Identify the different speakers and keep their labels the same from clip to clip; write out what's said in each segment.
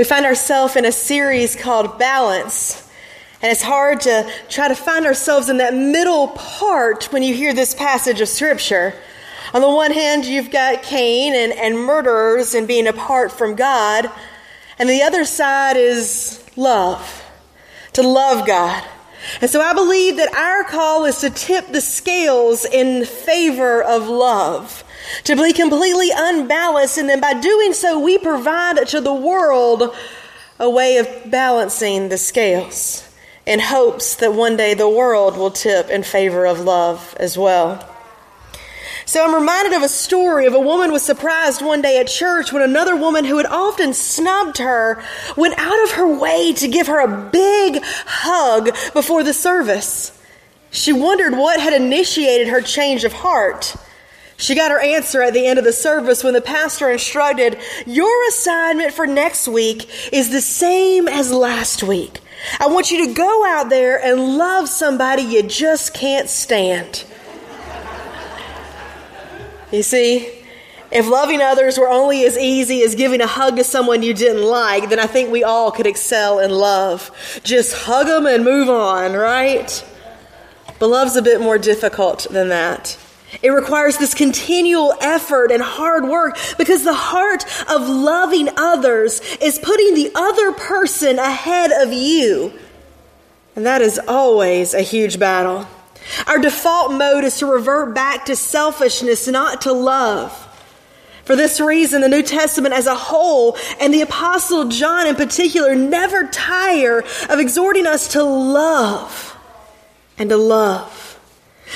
Speaker 1: We find ourselves in a series called Balance. And it's hard to try to find ourselves in that middle part when you hear this passage of Scripture. On the one hand, you've got Cain and, and murderers and being apart from God. And the other side is love, to love God. And so I believe that our call is to tip the scales in favor of love, to be completely unbalanced. And then by doing so, we provide to the world a way of balancing the scales in hopes that one day the world will tip in favor of love as well. So I'm reminded of a story of a woman was surprised one day at church when another woman who had often snubbed her went out of her way to give her a big hug before the service. She wondered what had initiated her change of heart. She got her answer at the end of the service when the pastor instructed, Your assignment for next week is the same as last week. I want you to go out there and love somebody you just can't stand. You see, if loving others were only as easy as giving a hug to someone you didn't like, then I think we all could excel in love. Just hug them and move on, right? But love's a bit more difficult than that. It requires this continual effort and hard work because the heart of loving others is putting the other person ahead of you. And that is always a huge battle. Our default mode is to revert back to selfishness, not to love. For this reason, the New Testament as a whole, and the Apostle John in particular, never tire of exhorting us to love and to love.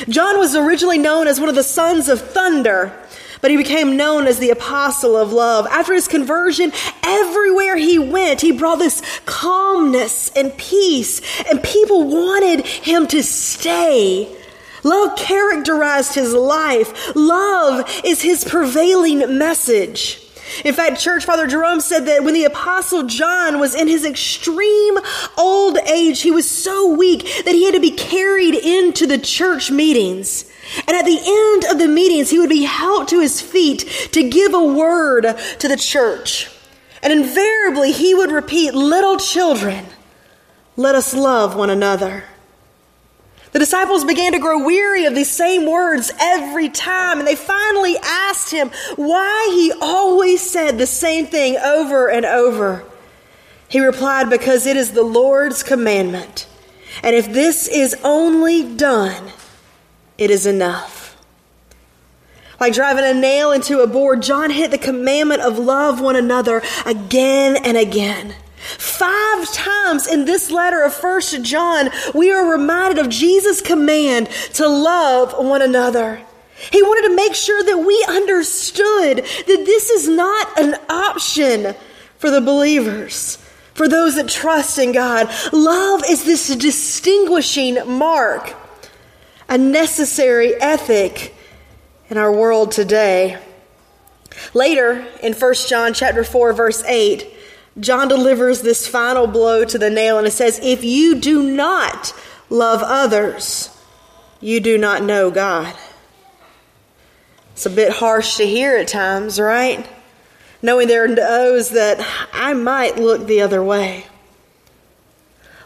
Speaker 1: John was originally known as one of the sons of thunder, but he became known as the apostle of love. After his conversion, everywhere he went, he brought this calmness and peace, and people wanted him to stay. Love characterized his life. Love is his prevailing message. In fact, Church Father Jerome said that when the Apostle John was in his extreme old age, he was so weak that he had to be carried into the church meetings. And at the end of the meetings, he would be held to his feet to give a word to the church. And invariably, he would repeat, Little children, let us love one another. The disciples began to grow weary of these same words every time, and they finally asked him why he always said the same thing over and over. He replied, Because it is the Lord's commandment, and if this is only done, it is enough. Like driving a nail into a board, John hit the commandment of love one another again and again. Five times in this letter of First John, we are reminded of Jesus' command to love one another. He wanted to make sure that we understood that this is not an option for the believers, for those that trust in God. Love is this distinguishing mark, a necessary ethic in our world today. Later in 1 John chapter 4 verse 8, John delivers this final blow to the nail and it says, If you do not love others, you do not know God. It's a bit harsh to hear at times, right? Knowing there are those that I might look the other way.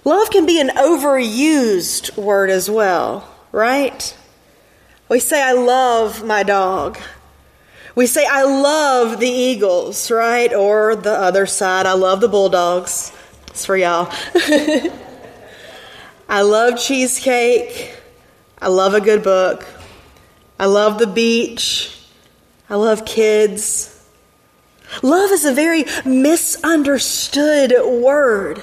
Speaker 1: Love can be an overused word as well, right? We say, I love my dog. We say, I love the Eagles, right? Or the other side, I love the Bulldogs. It's for y'all. I love cheesecake. I love a good book. I love the beach. I love kids. Love is a very misunderstood word.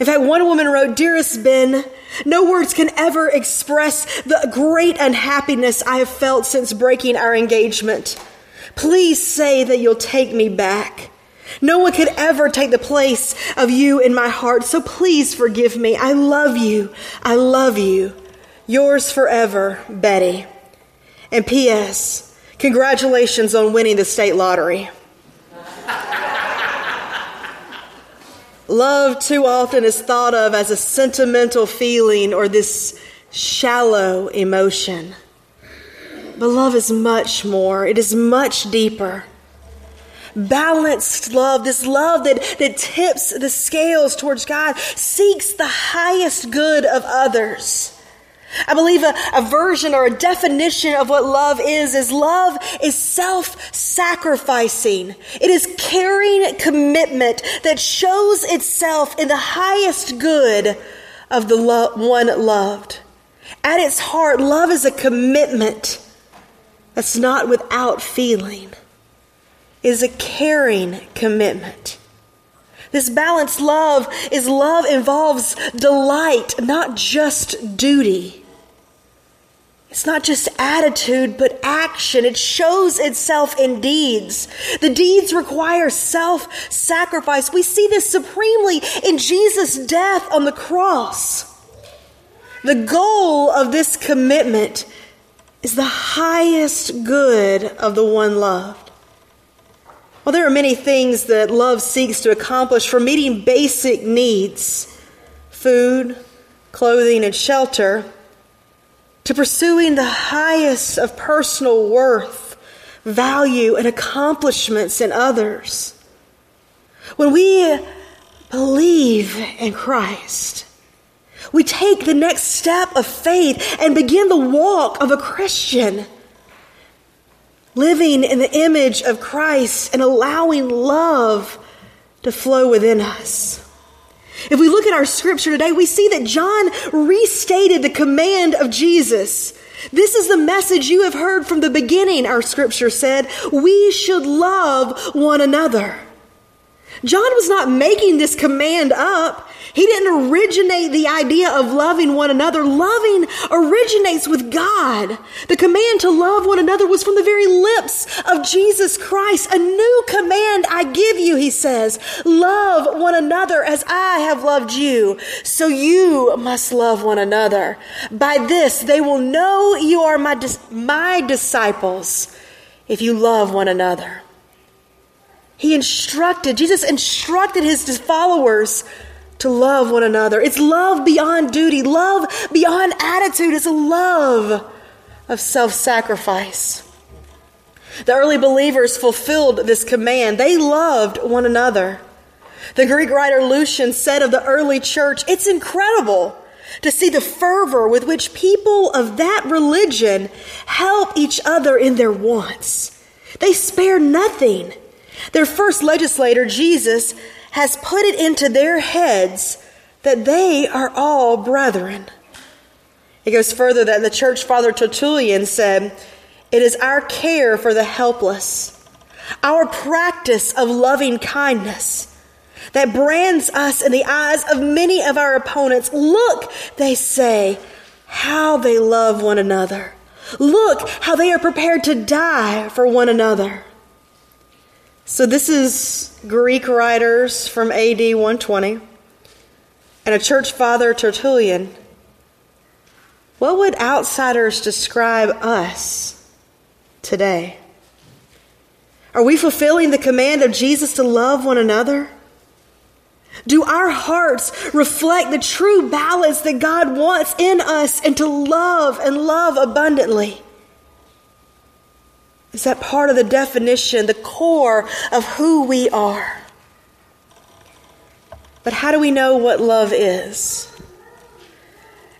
Speaker 1: In fact, one woman wrote, Dearest Ben, no words can ever express the great unhappiness I have felt since breaking our engagement. Please say that you'll take me back. No one could ever take the place of you in my heart, so please forgive me. I love you. I love you. Yours forever, Betty. And P.S. Congratulations on winning the state lottery. Love too often is thought of as a sentimental feeling or this shallow emotion. But love is much more, it is much deeper. balanced love, this love that, that tips the scales towards God, seeks the highest good of others. I believe a, a, version or a definition of what love is is love is self-sacrificing. It is caring commitment that shows itself in the highest good of the lo- one loved. At its heart, love is a commitment that's not without feeling. It is a caring commitment. This balanced love is love involves delight, not just duty. It's not just attitude, but action. It shows itself in deeds. The deeds require self sacrifice. We see this supremely in Jesus' death on the cross. The goal of this commitment is the highest good of the one loved. Well, there are many things that love seeks to accomplish for meeting basic needs food, clothing, and shelter, to pursuing the highest of personal worth, value, and accomplishments in others. When we believe in Christ, we take the next step of faith and begin the walk of a Christian living in the image of Christ and allowing love to flow within us. If we look at our scripture today, we see that John restated the command of Jesus. This is the message you have heard from the beginning, our scripture said. We should love one another. John was not making this command up. He didn't originate the idea of loving one another. Loving originates with God. The command to love one another was from the very lips of Jesus Christ. A new command I give you, he says. Love one another as I have loved you. So you must love one another. By this, they will know you are my, my disciples if you love one another. He instructed, Jesus instructed his followers to love one another. It's love beyond duty, love beyond attitude. It's a love of self sacrifice. The early believers fulfilled this command. They loved one another. The Greek writer Lucian said of the early church, It's incredible to see the fervor with which people of that religion help each other in their wants. They spare nothing. Their first legislator, Jesus, has put it into their heads that they are all brethren. It goes further that the church father Tertullian said, It is our care for the helpless, our practice of loving kindness that brands us in the eyes of many of our opponents. Look, they say, how they love one another. Look how they are prepared to die for one another. So this is Greek writers from AD 120 and a church father Tertullian. What would outsiders describe us today? Are we fulfilling the command of Jesus to love one another? Do our hearts reflect the true balance that God wants in us and to love and love abundantly? Is that part of the definition, the core of who we are? But how do we know what love is?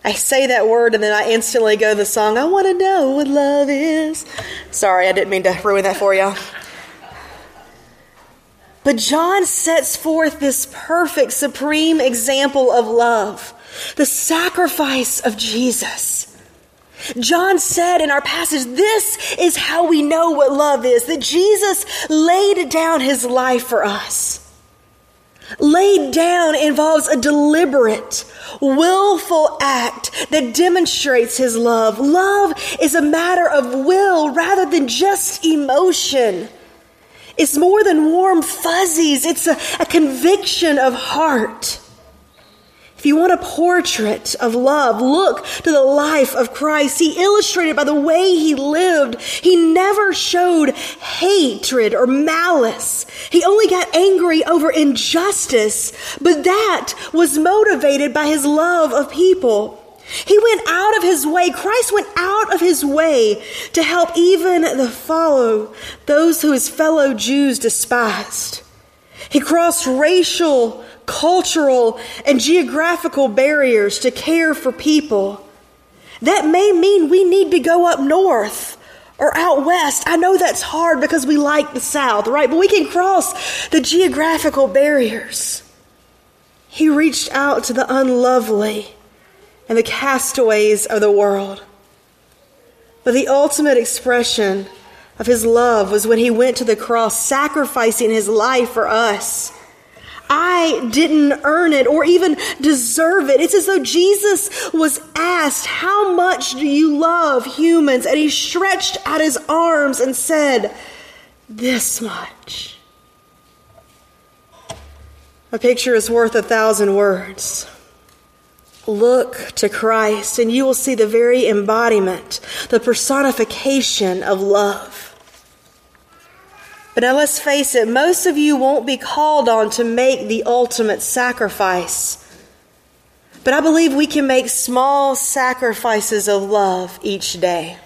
Speaker 1: I say that word and then I instantly go to the song, I want to know what love is. Sorry, I didn't mean to ruin that for you. But John sets forth this perfect, supreme example of love the sacrifice of Jesus. John said in our passage, this is how we know what love is that Jesus laid down his life for us. Laid down involves a deliberate, willful act that demonstrates his love. Love is a matter of will rather than just emotion. It's more than warm fuzzies, it's a, a conviction of heart. If you want a portrait of love, look to the life of Christ. He illustrated by the way he lived. He never showed hatred or malice. He only got angry over injustice, but that was motivated by his love of people. He went out of his way, Christ went out of his way to help even the follow those who his fellow Jews despised. He crossed racial, cultural, and geographical barriers to care for people. That may mean we need to go up north or out west. I know that's hard because we like the South, right? But we can cross the geographical barriers. He reached out to the unlovely and the castaways of the world. But the ultimate expression of his love was when he went to the cross, sacrificing his life for us. I didn't earn it or even deserve it. It's as though Jesus was asked, How much do you love humans? And he stretched out his arms and said, This much. A picture is worth a thousand words. Look to Christ, and you will see the very embodiment, the personification of love. But now let's face it, most of you won't be called on to make the ultimate sacrifice. But I believe we can make small sacrifices of love each day.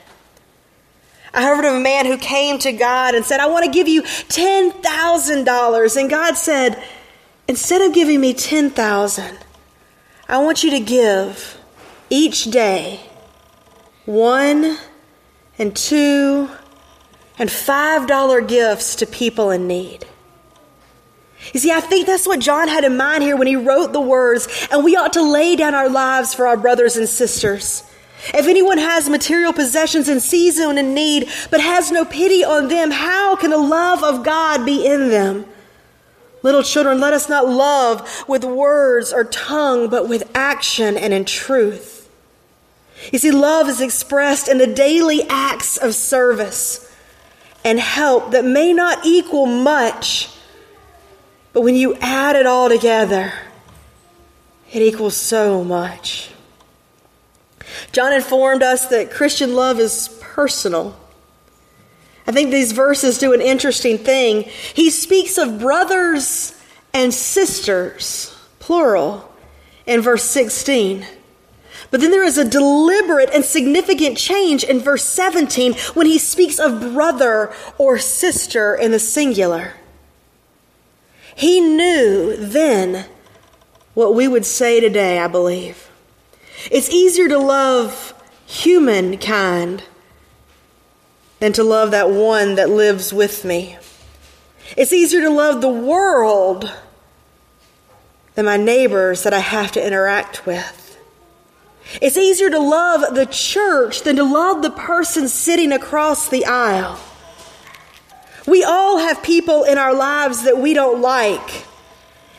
Speaker 1: I heard of a man who came to God and said, I want to give you $10,000. And God said, instead of giving me 10,000, I want you to give each day one and two and $5 gifts to people in need. You see, I think that's what John had in mind here when he wrote the words, and we ought to lay down our lives for our brothers and sisters. If anyone has material possessions and sees them in need, but has no pity on them, how can the love of God be in them? Little children, let us not love with words or tongue, but with action and in truth. You see, love is expressed in the daily acts of service and help that may not equal much, but when you add it all together, it equals so much. John informed us that Christian love is personal. I think these verses do an interesting thing. He speaks of brothers and sisters, plural, in verse 16. But then there is a deliberate and significant change in verse 17 when he speaks of brother or sister in the singular. He knew then what we would say today, I believe. It's easier to love humankind than to love that one that lives with me. It's easier to love the world than my neighbors that I have to interact with. It's easier to love the church than to love the person sitting across the aisle. We all have people in our lives that we don't like.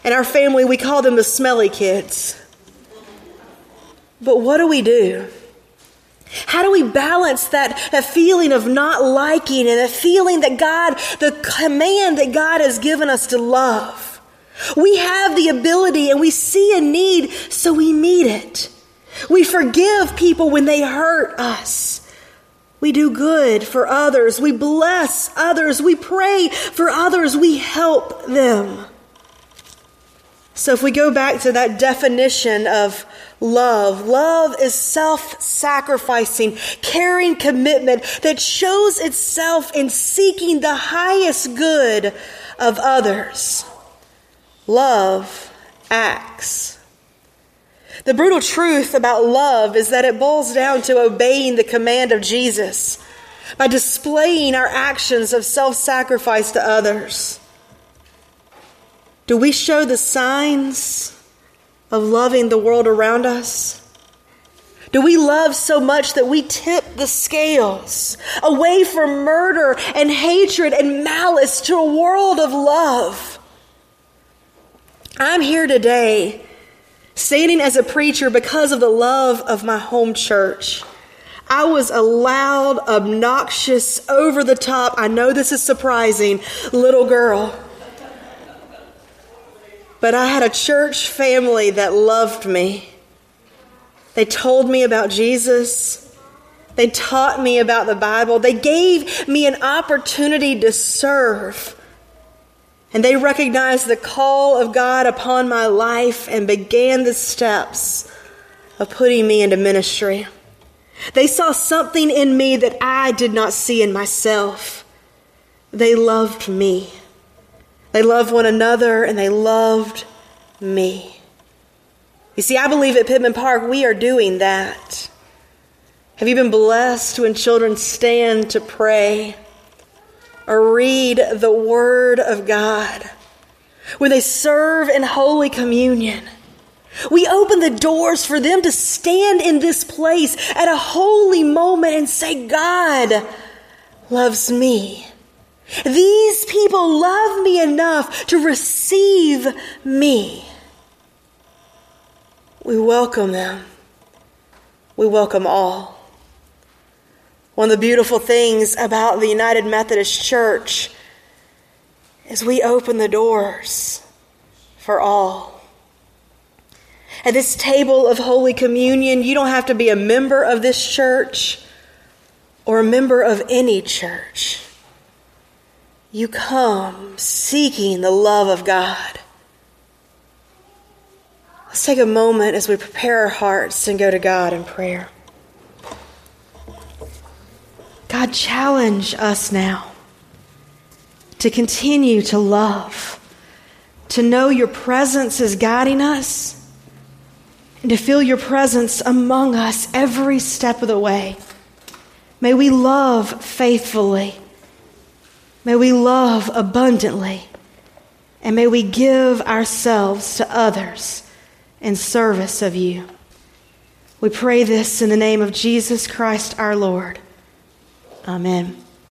Speaker 1: In our family, we call them the smelly kids. But what do we do? How do we balance that, that feeling of not liking and the feeling that God, the command that God has given us to love? We have the ability and we see a need, so we meet it. We forgive people when they hurt us. We do good for others. We bless others. We pray for others. We help them. So, if we go back to that definition of love, love is self sacrificing, caring commitment that shows itself in seeking the highest good of others. Love acts. The brutal truth about love is that it boils down to obeying the command of Jesus by displaying our actions of self sacrifice to others. Do we show the signs of loving the world around us? Do we love so much that we tip the scales away from murder and hatred and malice to a world of love? I'm here today standing as a preacher because of the love of my home church. I was a loud, obnoxious, over the top, I know this is surprising, little girl. But I had a church family that loved me. They told me about Jesus. They taught me about the Bible. They gave me an opportunity to serve. And they recognized the call of God upon my life and began the steps of putting me into ministry. They saw something in me that I did not see in myself. They loved me. They loved one another and they loved me. You see, I believe at Pittman Park we are doing that. Have you been blessed when children stand to pray or read the Word of God? When they serve in Holy Communion? We open the doors for them to stand in this place at a holy moment and say, God loves me. These people love me enough to receive me. We welcome them. We welcome all. One of the beautiful things about the United Methodist Church is we open the doors for all. At this table of Holy Communion, you don't have to be a member of this church or a member of any church. You come seeking the love of God. Let's take a moment as we prepare our hearts and go to God in prayer. God, challenge us now to continue to love, to know your presence is guiding us and to feel your presence among us every step of the way. May we love faithfully. May we love abundantly. And may we give ourselves to others in service of you. We pray this in the name of Jesus Christ our Lord. Amen.